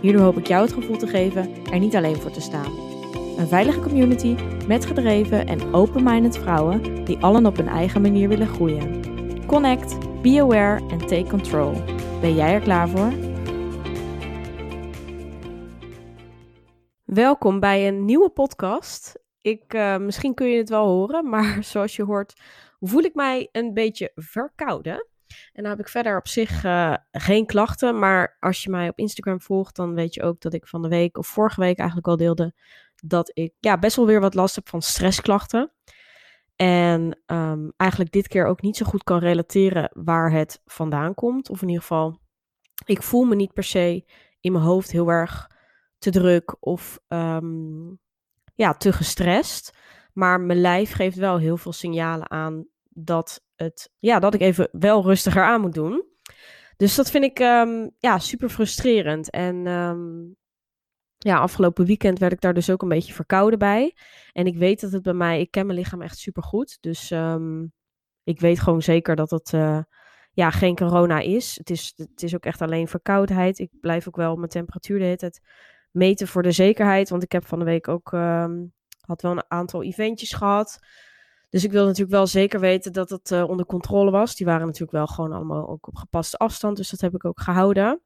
Hierdoor hoop ik jou het gevoel te geven er niet alleen voor te staan. Een veilige community met gedreven en open-minded vrouwen die allen op hun eigen manier willen groeien. Connect, be aware en take control. Ben jij er klaar voor? Welkom bij een nieuwe podcast. Ik, uh, misschien kun je het wel horen, maar zoals je hoort voel ik mij een beetje verkouden. En dan heb ik verder op zich uh, geen klachten. Maar als je mij op Instagram volgt, dan weet je ook dat ik van de week of vorige week eigenlijk al deelde dat ik ja, best wel weer wat last heb van stressklachten. En um, eigenlijk dit keer ook niet zo goed kan relateren waar het vandaan komt. Of in ieder geval, ik voel me niet per se in mijn hoofd heel erg te druk of um, ja, te gestrest. Maar mijn lijf geeft wel heel veel signalen aan dat, het, ja, dat ik even wel rustiger aan moet doen. Dus dat vind ik um, ja, super frustrerend. En um, ja, afgelopen weekend werd ik daar dus ook een beetje verkouden bij. En ik weet dat het bij mij, ik ken mijn lichaam echt super goed. Dus um, ik weet gewoon zeker dat het uh, ja, geen corona is. Het, is. het is ook echt alleen verkoudheid. Ik blijf ook wel mijn temperatuur de hele tijd meten voor de zekerheid. Want ik heb van de week ook, had wel een aantal eventjes gehad. Dus ik wil natuurlijk wel zeker weten dat het uh, onder controle was. Die waren natuurlijk wel gewoon allemaal ook op gepaste afstand. Dus dat heb ik ook gehouden.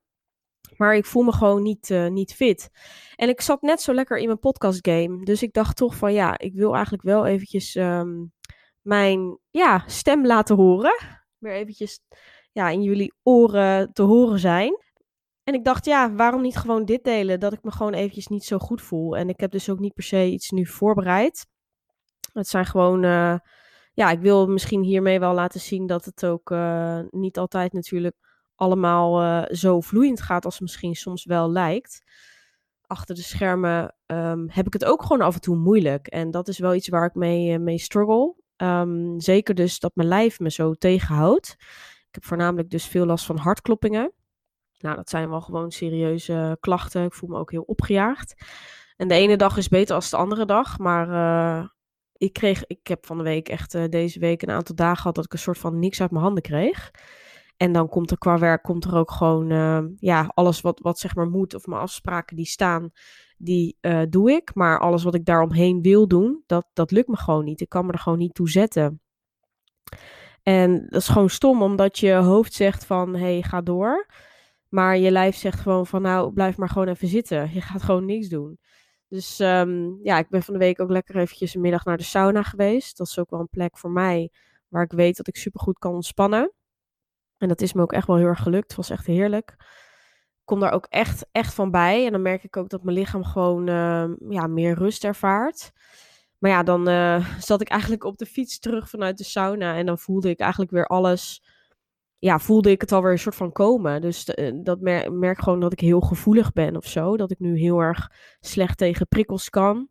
Maar ik voel me gewoon niet, uh, niet fit. En ik zat net zo lekker in mijn podcast game. Dus ik dacht toch van ja, ik wil eigenlijk wel eventjes um, mijn ja, stem laten horen. Weer eventjes ja, in jullie oren te horen zijn. En ik dacht, ja, waarom niet gewoon dit delen? Dat ik me gewoon eventjes niet zo goed voel. En ik heb dus ook niet per se iets nu voorbereid. Het zijn gewoon, uh, ja, ik wil misschien hiermee wel laten zien dat het ook uh, niet altijd natuurlijk allemaal uh, zo vloeiend gaat als misschien soms wel lijkt. Achter de schermen um, heb ik het ook gewoon af en toe moeilijk. En dat is wel iets waar ik mee, mee struggle. Um, zeker dus dat mijn lijf me zo tegenhoudt. Ik heb voornamelijk dus veel last van hartkloppingen. Nou, dat zijn wel gewoon serieuze klachten. Ik voel me ook heel opgejaagd. En de ene dag is beter dan de andere dag. Maar ik kreeg, ik heb van de week echt uh, deze week een aantal dagen gehad dat ik een soort van niks uit mijn handen kreeg. En dan komt er qua werk komt er ook gewoon, uh, ja, alles wat, wat zeg maar moet of mijn afspraken die staan, die uh, doe ik. Maar alles wat ik daaromheen wil doen, dat, dat lukt me gewoon niet. Ik kan me er gewoon niet toe zetten. En dat is gewoon stom, omdat je hoofd zegt van, hé, hey, ga door. Maar je lijf zegt gewoon van, nou, blijf maar gewoon even zitten. Je gaat gewoon niks doen. Dus um, ja, ik ben van de week ook lekker eventjes een middag naar de sauna geweest. Dat is ook wel een plek voor mij waar ik weet dat ik supergoed kan ontspannen. En dat is me ook echt wel heel erg gelukt. Het was echt heerlijk. Ik kom daar ook echt, echt van bij. En dan merk ik ook dat mijn lichaam gewoon uh, ja, meer rust ervaart. Maar ja, dan uh, zat ik eigenlijk op de fiets terug vanuit de sauna. En dan voelde ik eigenlijk weer alles ja, voelde ik het alweer een soort van komen. Dus uh, dat mer merk gewoon dat ik heel gevoelig ben of zo. Dat ik nu heel erg slecht tegen prikkels kan.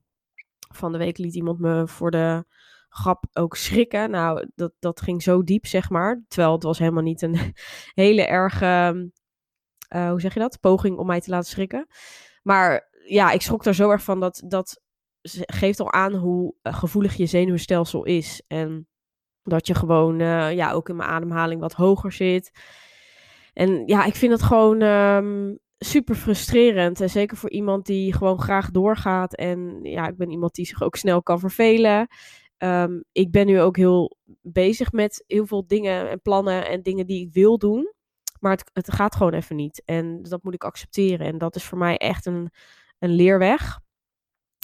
Van de week liet iemand me voor de grap ook schrikken. Nou, dat, dat ging zo diep, zeg maar. Terwijl het was helemaal niet een hele erge, uh, hoe zeg je dat? Poging om mij te laten schrikken. Maar ja, ik schrok er zo erg van dat dat geeft al aan hoe uh, gevoelig je zenuwstelsel is. En dat je gewoon uh, ja, ook in mijn ademhaling wat hoger zit. En ja, ik vind het gewoon um, super frustrerend. En zeker voor iemand die gewoon graag doorgaat. En ja, ik ben iemand die zich ook snel kan vervelen. Um, ik ben nu ook heel bezig met heel veel dingen en plannen en dingen die ik wil doen. Maar het, het gaat gewoon even niet. En dat moet ik accepteren. En dat is voor mij echt een, een leerweg.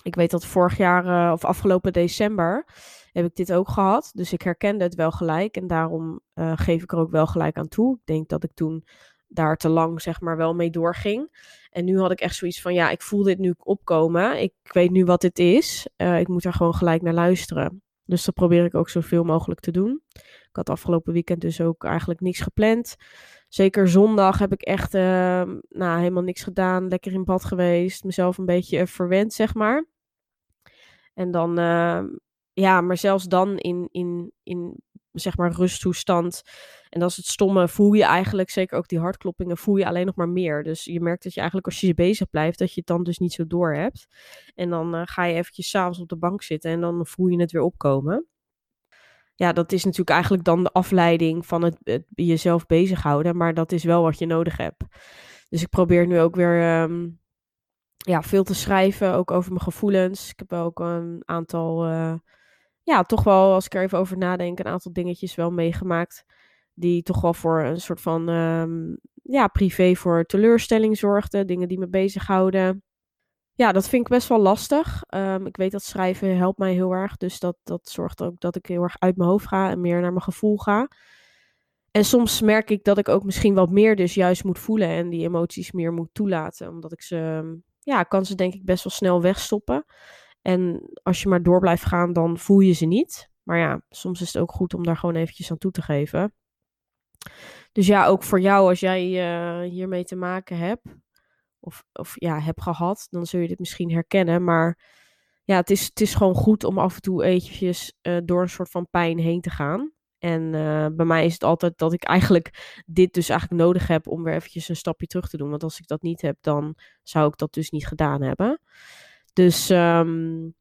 Ik weet dat vorig jaar uh, of afgelopen december heb ik dit ook gehad. Dus ik herkende het wel gelijk en daarom uh, geef ik er ook wel gelijk aan toe. Ik denk dat ik toen daar te lang zeg maar wel mee doorging. En nu had ik echt zoiets van, ja, ik voel dit nu opkomen. Ik weet nu wat dit is. Uh, ik moet er gewoon gelijk naar luisteren. Dus dat probeer ik ook zoveel mogelijk te doen. Ik had afgelopen weekend dus ook eigenlijk niks gepland. Zeker zondag heb ik echt ehm, nou, helemaal niks gedaan. Lekker in bad geweest. Mezelf een beetje verwend, zeg maar. En dan, ehm, ja, maar zelfs dan in, in, in zeg maar rusttoestand. En is het stomme, voel je eigenlijk, zeker ook die hartkloppingen, voel je alleen nog maar meer. Dus je merkt dat je eigenlijk als je bezig blijft, dat je het dan dus niet zo door hebt. En dan uh, ga je eventjes s'avonds op de bank zitten en dan voel je het weer opkomen. Ja, dat is natuurlijk eigenlijk dan de afleiding van het, jezelf bezighouden, maar dat is wel wat je nodig hebt. Dus ik probeer nu ook weer um, ja, veel te schrijven, ook over mijn gevoelens. Ik heb ook een aantal... Uh, ja, toch wel, als ik er even over nadenk, een aantal dingetjes wel meegemaakt. Die toch wel voor een soort van, um, ja, privé voor teleurstelling zorgden. Dingen die me bezighouden. Ja, dat vind ik best wel lastig. Um, ik weet dat schrijven helpt mij heel erg. Dus dat, dat zorgt ook dat ik heel erg uit mijn hoofd ga en meer naar mijn gevoel ga. En soms merk ik dat ik ook misschien wat meer dus juist moet voelen en die emoties meer moet toelaten. Omdat ik ze, ehm, ja, kan ze denk ik best wel snel wegstoppen. En als je maar door blijft gaan, dan voel je ze niet. Maar ja, soms is het ook goed om daar gewoon eventjes aan toe te geven. Dus ja, ook voor jou, als jij uh, hiermee te maken hebt, of, of ja, hebt gehad, dan zul je dit misschien herkennen. Maar ja, het is, het is gewoon goed om af en toe eventjes uh, door een soort van pijn heen te gaan. En uh, bij mij is het altijd dat ik eigenlijk dit dus eigenlijk nodig heb om weer eventjes een stapje terug te doen. Want als ik dat niet heb, dan zou ik dat dus niet gedaan hebben. Dus um,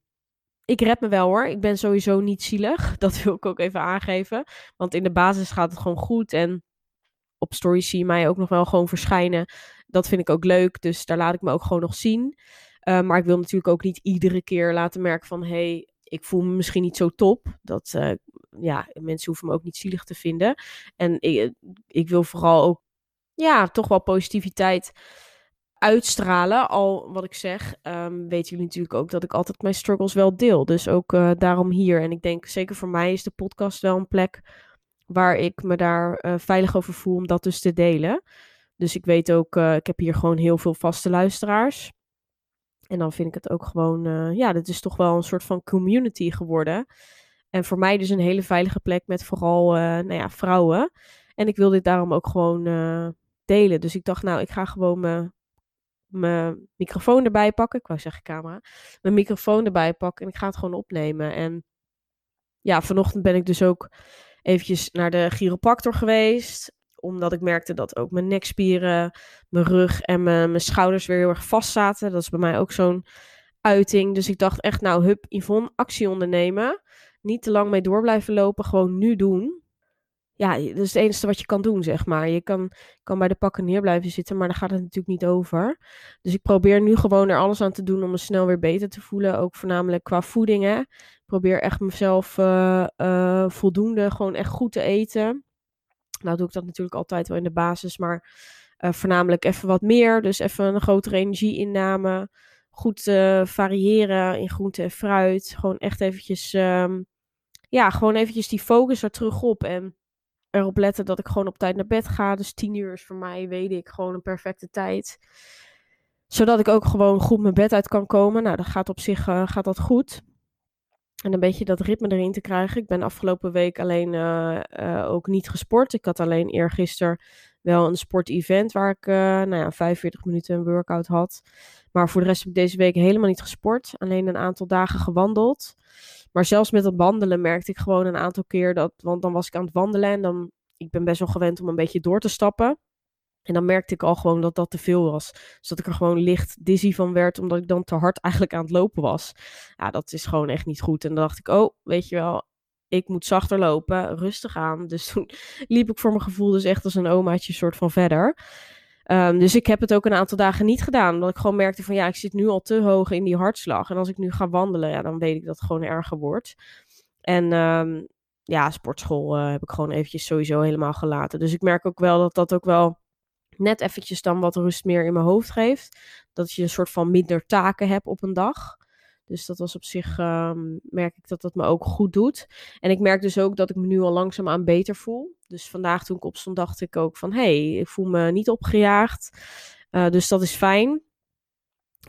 ik red me wel hoor. Ik ben sowieso niet zielig. Dat wil ik ook even aangeven. Want in de basis gaat het gewoon goed. En op stories zie je mij ook nog wel gewoon verschijnen. Dat vind ik ook leuk. Dus daar laat ik me ook gewoon nog zien. Uh, maar ik wil natuurlijk ook niet iedere keer laten merken van... hey, ik voel me misschien niet zo top. Dat, uh, ja, mensen hoeven me ook niet zielig te vinden. En ik, ik wil vooral ook, ja, toch wel positiviteit uitstralen. Al wat ik zeg, um, weten jullie natuurlijk ook dat ik altijd mijn struggles wel deel. Dus ook uh, daarom hier. En ik denk zeker voor mij is de podcast wel een plek waar ik me daar uh, veilig over voel om dat dus te delen. Dus ik weet ook, uh, ik heb hier gewoon heel veel vaste luisteraars. En dan vind ik het ook gewoon, ja, dit is toch wel een soort van community geworden. En voor mij dus een hele veilige plek met vooral, nou ja, vrouwen. En ik wil dit daarom ook gewoon delen. Dus ik dacht, nou, ik ga gewoon me mijn microfoon erbij pakken. Ik wou zeggen camera. Mijn microfoon erbij pakken en ik ga het gewoon opnemen. En ja, vanochtend ben ik dus ook eventjes naar de chiropractor geweest. Omdat ik merkte dat ook mijn nekspieren, mijn rug en mijn, mijn schouders weer heel erg vast zaten. Dat is bij mij ook zo'n uiting. Dus ik dacht echt, nou, hup, Yvonne, actie ondernemen. Niet te lang mee door blijven lopen, gewoon nu doen ja, dat is het enige wat je kan doen, zeg maar. Je kan, kan bij de pakken neer blijven zitten, maar daar gaat het natuurlijk niet over. Dus ik probeer nu gewoon er alles aan te doen om me snel weer beter te voelen. Ook voornamelijk qua voeding, hè. Ik probeer echt mezelf uh, uh, voldoende, gewoon echt goed te eten. Nou doe ik dat natuurlijk altijd wel in de basis, maar uh, voornamelijk even wat meer. Dus even een grotere energieinname. Goed variëren in groente en fruit. Gewoon echt eventjes... Um, ja, gewoon eventjes die focus er terug op. En erop letten dat ik gewoon op tijd naar bed ga. Dus tien uur is voor mij, weet ik, gewoon een perfecte tijd. Zodat ik ook gewoon goed mijn bed uit kan komen. Nou, dat gaat op zich uh, gaat dat goed. En een beetje dat ritme erin te krijgen. Ik ben afgelopen week alleen uh, uh, ook niet gesport. Ik had alleen eergisteren wel een sportevent waar ik nou ja, 45 minuten een workout had. Maar voor de rest heb ik deze week helemaal niet gesport. Alleen een aantal dagen gewandeld. Maar zelfs met het wandelen merkte ik gewoon een aantal keer dat, want dan was ik aan het wandelen en dan, ik ben best wel gewend om een beetje door te stappen. En dan merkte ik al gewoon dat dat te veel was. Dus dat ik er gewoon licht dizzy van werd, omdat ik dan te hard eigenlijk aan het lopen was. Ja, dat is gewoon echt niet goed. En dan dacht ik, oh, weet je wel, ik moet zachter lopen, rustig aan. Dus toen liep ik voor mijn gevoel dus echt als een omaatje soort van verder. Um, dus ik heb het ook een aantal dagen niet gedaan. Omdat ik gewoon merkte van ja, ik zit nu al te hoog in die hartslag. En als ik nu ga wandelen, ja, dan weet ik dat het gewoon erger wordt. En um, ja, sportschool uh, heb ik gewoon eventjes sowieso helemaal gelaten. Dus ik merk ook wel dat dat ook wel net eventjes dan wat rust meer in mijn hoofd geeft. Dat je een soort van minder taken hebt op een dag. Dus dat was op zich, um, merk ik dat dat me ook goed doet. En ik merk dus ook dat ik me nu al langzaamaan beter voel. Dus vandaag toen ik opstond dacht ik ook van, hé, hey, ik voel me niet opgejaagd. Uh, dus dat is fijn.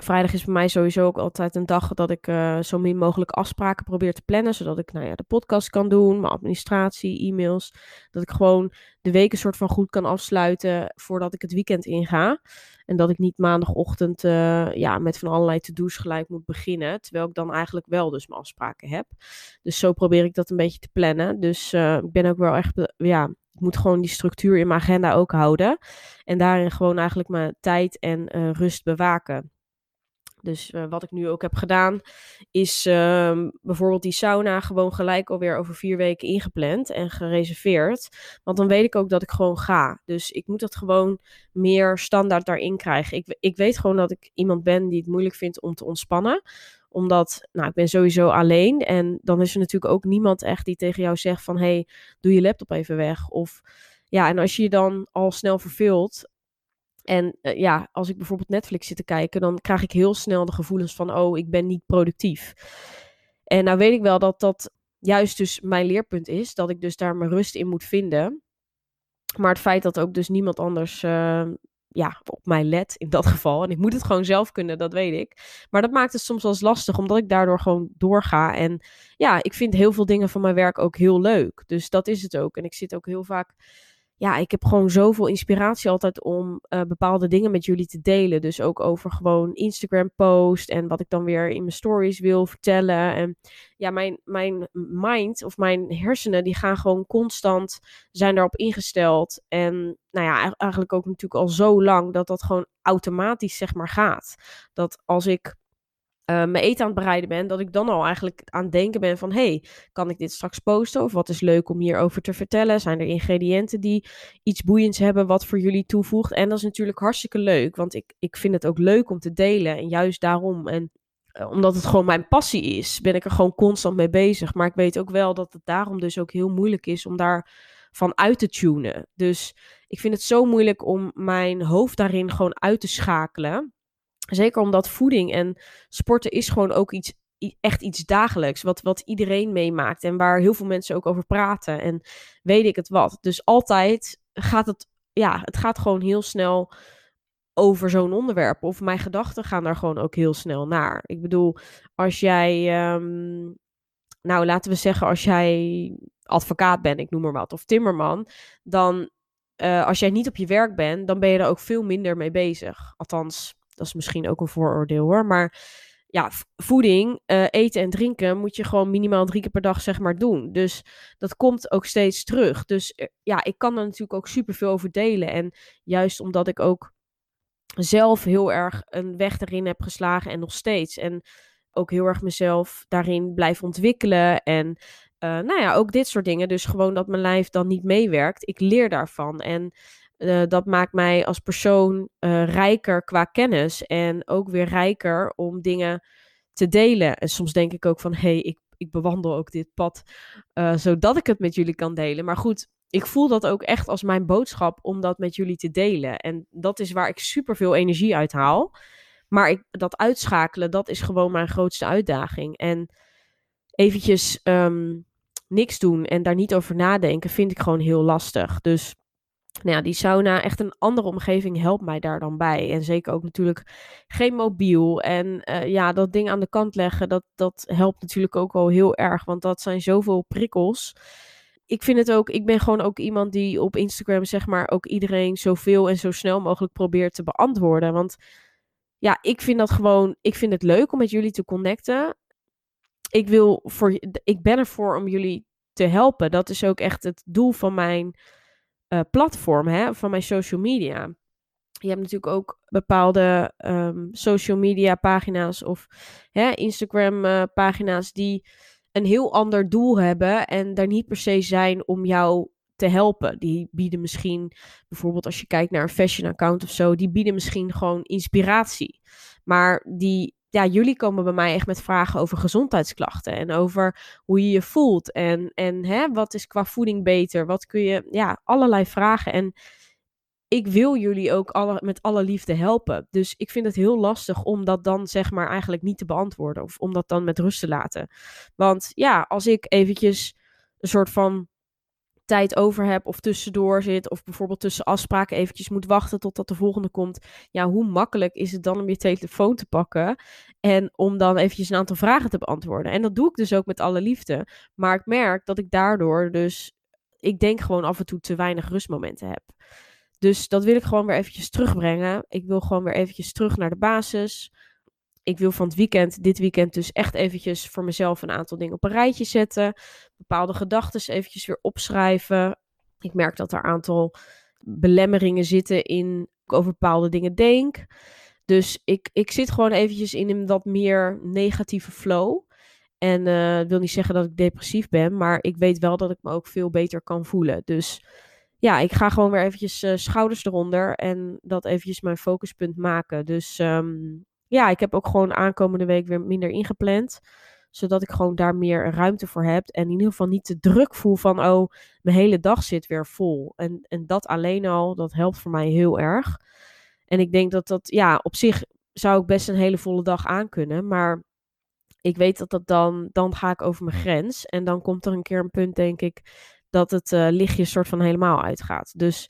Vrijdag is voor mij sowieso ook altijd een dag dat ik uh, zo min mogelijk afspraken probeer te plannen. Zodat ik nou ja, de podcast kan doen, mijn administratie, e-mails. Dat ik gewoon de week een soort van goed kan afsluiten voordat ik het weekend inga. En dat ik niet maandagochtend uh, ja, met van allerlei to-do's gelijk moet beginnen. Terwijl ik dan eigenlijk wel dus mijn afspraken heb. Dus zo probeer ik dat een beetje te plannen. Dus uh, ik ben ook wel echt, ja, ik moet gewoon die structuur in mijn agenda ook houden. En daarin gewoon eigenlijk mijn tijd en rust bewaken. Dus uh, wat ik nu ook heb gedaan, is uh, bijvoorbeeld die sauna gewoon gelijk alweer over vier weken ingepland en gereserveerd. Want dan weet ik ook dat ik gewoon ga. Dus ik moet dat gewoon meer standaard daarin krijgen. Ik, ik weet gewoon dat ik iemand ben die het moeilijk vindt om te ontspannen omdat, nou, ik ben sowieso alleen. En dan is er natuurlijk ook niemand echt die tegen jou zegt van... hey, doe je laptop even weg. Of ja, en als je je dan al snel verveelt... En uh, ja, als ik bijvoorbeeld Netflix zit te kijken, dan krijg ik heel snel de gevoelens van, oh, ik ben niet productief. En nou weet ik wel dat dat juist dus mijn leerpunt is, dat ik dus daar mijn rust in moet vinden. Maar het feit dat ook dus niemand anders uh, ja, op mij let in dat geval. En ik moet het gewoon zelf kunnen, dat weet ik. Maar dat maakt het soms wel eens lastig, omdat ik daardoor gewoon doorga. En ja, ik vind heel veel dingen van mijn werk ook heel leuk. Dus dat is het ook. En ik zit ook heel vaak ja, ik heb gewoon zoveel inspiratie altijd om uh, bepaalde dingen met jullie te delen. Dus ook over gewoon Instagram post en wat ik dan weer in mijn stories wil vertellen. En ja, mijn, mijn mind of mijn hersenen, die gaan gewoon constant, zijn daarop ingesteld. En nou ja, eigenlijk ook natuurlijk al zo lang dat dat gewoon automatisch zeg maar gaat. Dat als ik mijn eten aan het bereiden ben, dat ik dan al eigenlijk aan het denken ben van, hey, kan ik dit straks posten? Of wat is leuk om hierover te vertellen? Zijn er ingrediënten die iets boeiends hebben wat voor jullie toevoegt? En dat is natuurlijk hartstikke leuk, want ik, ik vind het ook leuk om te delen. En juist daarom, en uh, omdat het gewoon mijn passie is, ben ik er gewoon constant mee bezig. Maar ik weet ook wel dat het daarom dus ook heel moeilijk is om daar van uit te tunen. Dus ik vind het zo moeilijk om mijn hoofd daarin gewoon uit te schakelen. Zeker omdat voeding en sporten is gewoon ook iets, echt iets dagelijks. Wat, wat iedereen meemaakt en waar heel veel mensen ook over praten. En weet ik het wat. Dus altijd gaat het, ja, het gaat gewoon heel snel over zo'n onderwerp. Of mijn gedachten gaan daar gewoon ook heel snel naar. Ik bedoel, als jij, um, nou laten we zeggen, als jij advocaat bent, ik noem maar wat, of timmerman, dan uh, als jij niet op je werk bent, dan ben je er ook veel minder mee bezig. Althans, dat is misschien ook een vooroordeel hoor. Maar ja, voeding, uh, eten en drinken moet je gewoon minimaal drie keer per dag zeg maar doen. Dus dat komt ook steeds terug. Dus uh, ja, ik kan er natuurlijk ook superveel over delen. En juist omdat ik ook zelf heel erg een weg erin heb geslagen en nog steeds. En ook heel erg mezelf daarin blijf ontwikkelen. En uh, nou ja, ook dit soort dingen. Dus gewoon dat mijn lijf dan niet meewerkt. Ik leer daarvan. En uh, dat maakt mij als persoon uh, rijker qua kennis en ook weer rijker om dingen te delen. En soms denk ik ook van, hé, hey, ik, ik bewandel ook dit pad uh, zodat ik het met jullie kan delen. Maar goed, ik voel dat ook echt als mijn boodschap om dat met jullie te delen. En dat is waar ik super veel energie uit haal. Maar ik, dat uitschakelen, dat is gewoon mijn grootste uitdaging. En eventjes um, niks doen en daar niet over nadenken, vind ik gewoon heel lastig. Dus nou ja, die sauna, echt een andere omgeving helpt mij daar dan bij. En zeker ook natuurlijk geen mobiel. En uh, ja, dat ding aan de kant leggen, dat, dat helpt natuurlijk ook wel heel erg. Want dat zijn zoveel prikkels. Ik vind het ook, ik ben gewoon ook iemand die op Instagram, zeg maar, ook iedereen zoveel en zo snel mogelijk probeert te beantwoorden. Want ja, ik vind dat gewoon, ik vind het leuk om met jullie te connecten. Ik wil voor, ik ben ervoor om jullie te helpen. Dat is ook echt het doel van mijn uh, platform hè, van mijn social media. Je hebt natuurlijk ook bepaalde um, social media pagina's of hè, Instagram uh, pagina's die een heel ander doel hebben en daar niet per se zijn om jou te helpen. Die bieden misschien, bijvoorbeeld als je kijkt naar een fashion account of zo, die bieden misschien gewoon inspiratie. Maar die ja, jullie komen bij mij echt met vragen over gezondheidsklachten en over hoe je je voelt en, en hè, wat is qua voeding beter, wat kun je, ja, allerlei vragen. En ik wil jullie ook alle, met alle liefde helpen. Dus ik vind het heel lastig om dat dan zeg maar eigenlijk niet te beantwoorden of om dat dan met rust te laten. Want ja, als ik eventjes een soort van tijd over heb of tussendoor zit of bijvoorbeeld tussen afspraken eventjes moet wachten totdat de volgende komt. Ja, hoe makkelijk is het dan om je telefoon te pakken en om dan eventjes een aantal vragen te beantwoorden. En dat doe ik dus ook met alle liefde. Maar ik merk dat ik daardoor dus, ik denk gewoon af en toe te weinig rustmomenten heb. Dus dat wil ik gewoon weer eventjes terugbrengen. Ik wil gewoon weer eventjes terug naar de basis. Ik wil van het weekend, dit weekend dus echt eventjes voor mezelf een aantal dingen op een rijtje zetten. Bepaalde gedachten eventjes weer opschrijven. Ik merk dat er een aantal belemmeringen zitten in over bepaalde dingen denk. Dus ik, ik zit gewoon eventjes in een wat meer negatieve flow. En uh, wil niet zeggen dat ik depressief ben, maar ik weet wel dat ik me ook veel beter kan voelen. Dus ja, ik ga gewoon weer eventjes uh, schouders eronder en dat eventjes mijn focuspunt maken. Dus um, ja, ik heb ook gewoon aankomende week weer minder ingepland. Zodat ik gewoon daar meer ruimte voor heb. En in ieder geval niet te druk voel van, oh, mijn hele dag zit weer vol. En, en dat alleen al, dat helpt voor mij heel erg. En ik denk dat dat, ja, op zich zou ik best een hele volle dag aankunnen. Maar ik weet dat dat dan, dan ga ik over mijn grens. En dan komt er een keer een punt, denk ik, dat het uh, lichtje soort van helemaal uitgaat. Dus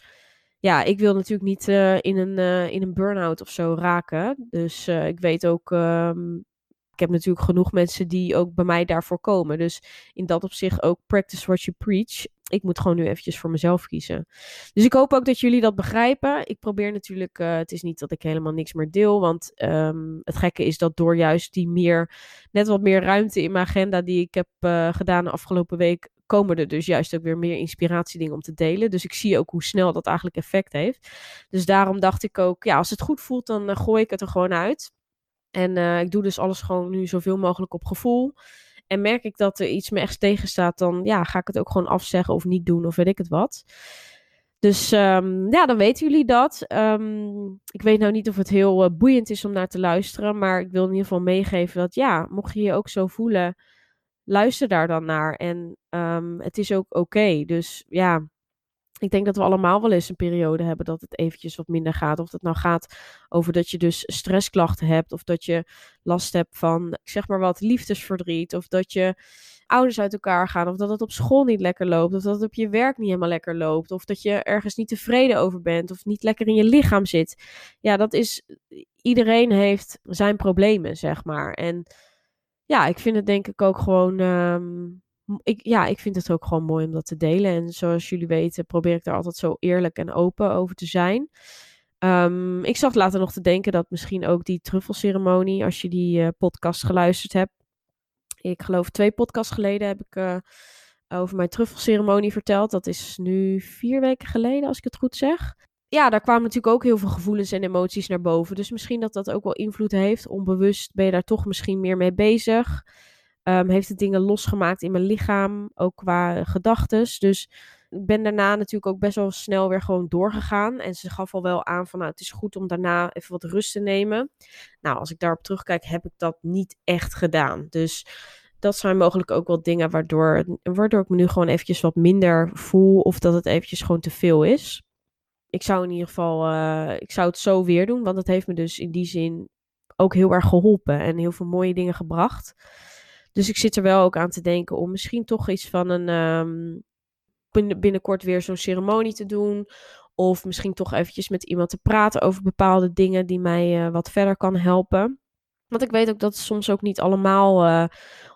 ja, ik wil natuurlijk niet uh, in een, uh, in een burn-out of zo raken. Dus uh, ik weet ook, um, ik heb natuurlijk genoeg mensen die ook bij mij daarvoor komen. Dus in dat opzicht ook practice what you preach. Ik moet gewoon nu eventjes voor mezelf kiezen. Dus ik hoop ook dat jullie dat begrijpen. Ik probeer natuurlijk, het is niet dat ik helemaal niks meer deel. Want um, het gekke is dat door juist die meer, net wat meer ruimte in mijn agenda die ik heb gedaan de afgelopen week komen er dus juist ook weer meer inspiratiedingen om te delen. Dus ik zie ook hoe snel dat eigenlijk effect heeft. Dus daarom dacht ik ook, ja, als het goed voelt, dan uh, gooi ik het er gewoon uit. En uh, ik doe dus alles gewoon nu zoveel mogelijk op gevoel. En merk ik dat er iets me echt tegenstaat, dan ja, ga ik het ook gewoon afzeggen of niet doen of weet ik het wat. Dus um, ja, dan weten jullie dat. Um, ik weet nou niet of het heel uh, boeiend is om naar te luisteren. Maar ik wil in ieder geval meegeven dat ja, mocht je je ook zo voelen luister daar dan naar. En um, het is ook oké. Dus ja, ik denk dat we allemaal wel eens een periode hebben dat het eventjes wat minder gaat. Of het nou gaat over dat je dus stressklachten hebt. Of dat je last hebt van, zeg maar wat, liefdesverdriet. Of dat je ouders uit elkaar gaan. Of dat het op school niet lekker loopt. Of dat het op je werk niet helemaal lekker loopt. Of dat je ergens niet tevreden over bent. Of niet lekker in je lichaam zit. Ja, dat is. Iedereen heeft zijn problemen, zeg maar. En ja, ik vind het denk ik ook gewoon. Um, ik, ja, ik vind het ook gewoon mooi om dat te delen. En zoals jullie weten, probeer ik daar altijd zo eerlijk en open over te zijn. Um, ik zat later nog te denken dat misschien ook die truffelceremonie, als je die uh, podcast geluisterd hebt. Ik geloof twee podcasts geleden heb ik uh, over mijn truffelceremonie verteld. Dat is nu vier weken geleden, als ik het goed zeg ja, daar kwamen natuurlijk ook heel veel gevoelens en emoties naar boven. Dus misschien dat dat ook wel invloed heeft. Onbewust ben je daar toch misschien meer mee bezig. Um, heeft het dingen losgemaakt in mijn lichaam, ook qua gedachten. Dus ik ben daarna natuurlijk ook best wel snel weer gewoon doorgegaan. En ze gaf al wel aan van, nou, het is goed om daarna even wat rust te nemen. Nou, als ik daarop terugkijk, heb ik dat niet echt gedaan. Dus dat zijn mogelijk ook wel dingen waardoor, waardoor ik me nu gewoon eventjes wat minder voel. Of dat het eventjes gewoon te veel is ik zou in ieder geval, uh, ik zou het zo weer doen, want het heeft me dus in die zin ook heel erg geholpen en heel veel mooie dingen gebracht. Dus ik zit er wel ook aan te denken om misschien toch iets van een um, binnenkort weer zo'n ceremonie te doen. Of misschien toch eventjes met iemand te praten over bepaalde dingen die mij uh, wat verder kan helpen. Want ik weet ook dat het soms ook niet allemaal uh,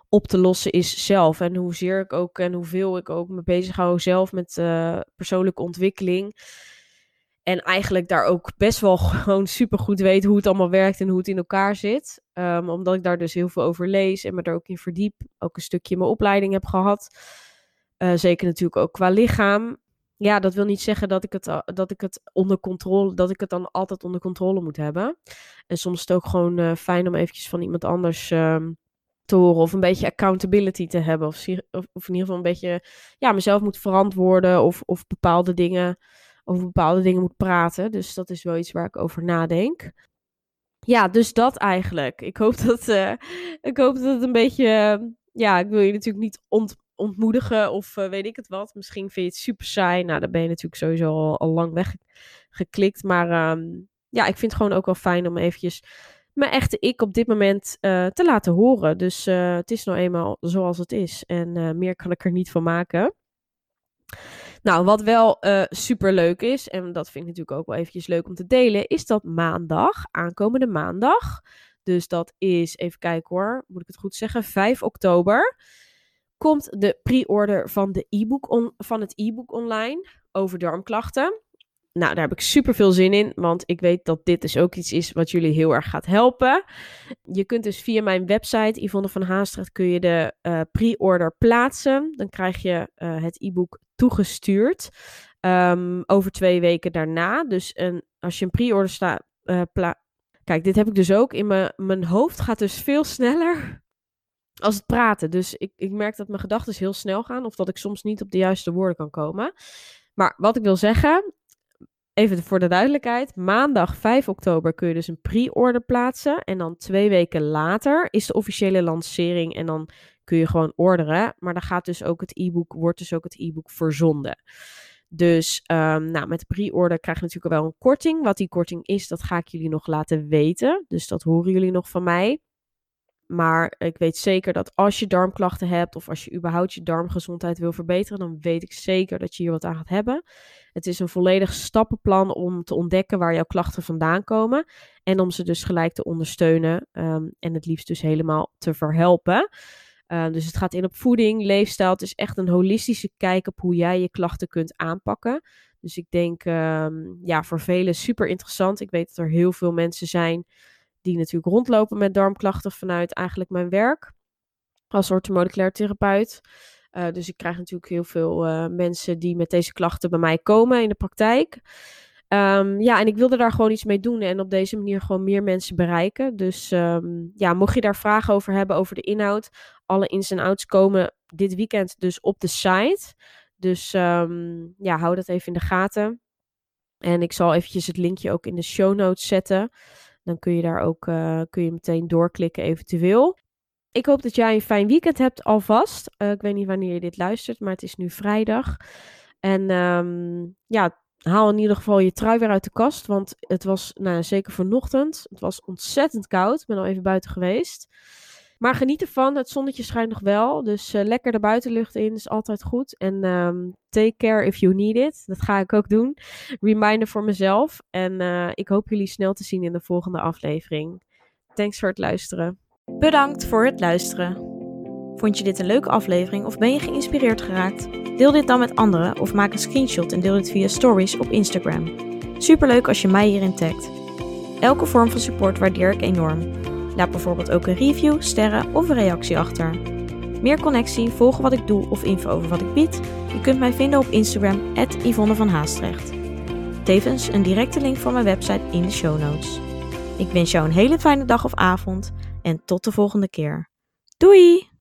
op te lossen is zelf. En hoezeer ik ook en hoeveel ik ook me bezig hou zelf met persoonlijke ontwikkeling en eigenlijk daar ook best wel gewoon super goed weet hoe het allemaal werkt en hoe het in elkaar zit. Um, omdat ik daar dus heel veel over lees en me er ook in verdiep. Ook een stukje mijn opleiding heb gehad. Uh, zeker natuurlijk ook qua lichaam. Ja, dat wil niet zeggen dat ik, het, dat ik het onder controle, dat ik het dan altijd onder controle moet hebben. En soms is het ook gewoon uh, fijn om eventjes van iemand anders um, te horen. Of een beetje accountability te hebben. Of, of in ieder geval een beetje ja, mezelf moet verantwoorden. Of, of bepaalde dingen over bepaalde dingen moet praten. Dus dat is wel iets waar ik over nadenk. Ja, dus dat eigenlijk. Ik hoop dat, uh, ik hoop dat het een beetje. Uh, ja, ik wil je natuurlijk niet ont ontmoedigen of uh, weet ik het wat. Misschien vind je het super saai. Nou, dan ben je natuurlijk sowieso al, al lang weggeklikt. Maar um, ja, ik vind het gewoon ook wel fijn om eventjes mijn echte ik op dit moment te laten horen. Dus het is nou eenmaal zoals het is. En meer kan ik er niet van maken. Nou, wat wel uh, super leuk is, en dat vind ik natuurlijk ook wel eventjes leuk om te delen, is dat maandag, aankomende maandag, dus dat is, even kijken hoor, moet ik het goed zeggen, 5 oktober, komt de pre-order van, de e-book van het e-book online over darmklachten. Nou, daar heb ik super veel zin in, want ik weet dat dit dus ook iets is wat jullie heel erg gaat helpen. Je kunt dus via mijn website Yvonne van Haastrecht kun je de uh, pre-order plaatsen. Dan krijg je uh, het e-book toegestuurd um, over twee weken daarna. Dus een, als je een pre-order staat, uh, kijk, dit heb ik dus ook in mijn mijn hoofd gaat dus veel sneller als het praten. Dus ik, ik merk dat mijn gedachten heel snel gaan of dat ik soms niet op de juiste woorden kan komen. Maar wat ik wil zeggen, even voor de duidelijkheid. Maandag 5 oktober kun je dus een pre-order plaatsen. En dan twee weken later is de officiële lancering. En dan kun je gewoon orderen. Maar dan gaat dus ook het e-book, wordt dus ook het e-book verzonden. Dus um, nou, met de pre-order krijg je natuurlijk wel een korting. Wat die korting is, dat ga ik jullie nog laten weten. Dus dat horen jullie nog van mij. Maar ik weet zeker dat als je darmklachten hebt of als je überhaupt je darmgezondheid wil verbeteren, dan weet ik zeker dat je hier wat aan gaat hebben. Het is een volledig stappenplan om te ontdekken waar jouw klachten vandaan komen en om ze dus gelijk te ondersteunen um, en het liefst dus helemaal te verhelpen. Uh, dus het gaat in op voeding, leefstijl. Het is echt een holistische kijk op hoe jij je klachten kunt aanpakken. Dus ik denk, um, ja, voor velen super interessant. Ik weet dat er heel veel mensen zijn die natuurlijk rondlopen met darmklachten vanuit eigenlijk mijn werk als orthomoleculair therapeut. Uh, dus ik krijg natuurlijk heel veel uh, mensen die met deze klachten bij mij komen in de praktijk. Um, ja, en ik wilde daar gewoon iets mee doen en op deze manier gewoon meer mensen bereiken. Dus um, ja, mocht je daar vragen over hebben over de inhoud, alle ins en outs komen dit weekend dus op de site. Dus um, ja, hou dat even in de gaten. En ik zal eventjes het linkje ook in de show notes zetten. Dan kun je daar ook uh, kun je meteen doorklikken eventueel. Ik hoop dat jij een fijn weekend hebt alvast. Uh, ik weet niet wanneer je dit luistert, maar het is nu vrijdag. En um, ja, haal in ieder geval je trui weer uit de kast. Want het was, nou, zeker vanochtend, het was ontzettend koud. Ik ben al even buiten geweest. Maar geniet ervan. Het zonnetje schijnt nog wel. Dus uh, lekker de buitenlucht in is altijd goed. En um, take care if you need it. Dat ga ik ook doen. Reminder voor mezelf. En uh, ik hoop jullie snel te zien in de volgende aflevering. Thanks voor het luisteren. Bedankt voor het luisteren. Vond je dit een leuke aflevering of ben je geïnspireerd geraakt? Deel dit dan met anderen of maak een screenshot en deel dit via stories op Instagram. Superleuk als je mij hierin tagt. Elke vorm van support waardeer ik enorm. Laat bijvoorbeeld ook een review, sterren of een reactie achter. Meer connectie, volgen wat ik doe of info over wat ik bied? Je kunt mij vinden op Instagram, Yvonne van Haastrecht. Tevens een directe link van mijn website in de show notes. Ik wens jou een hele fijne dag of avond en tot de volgende keer. Doei!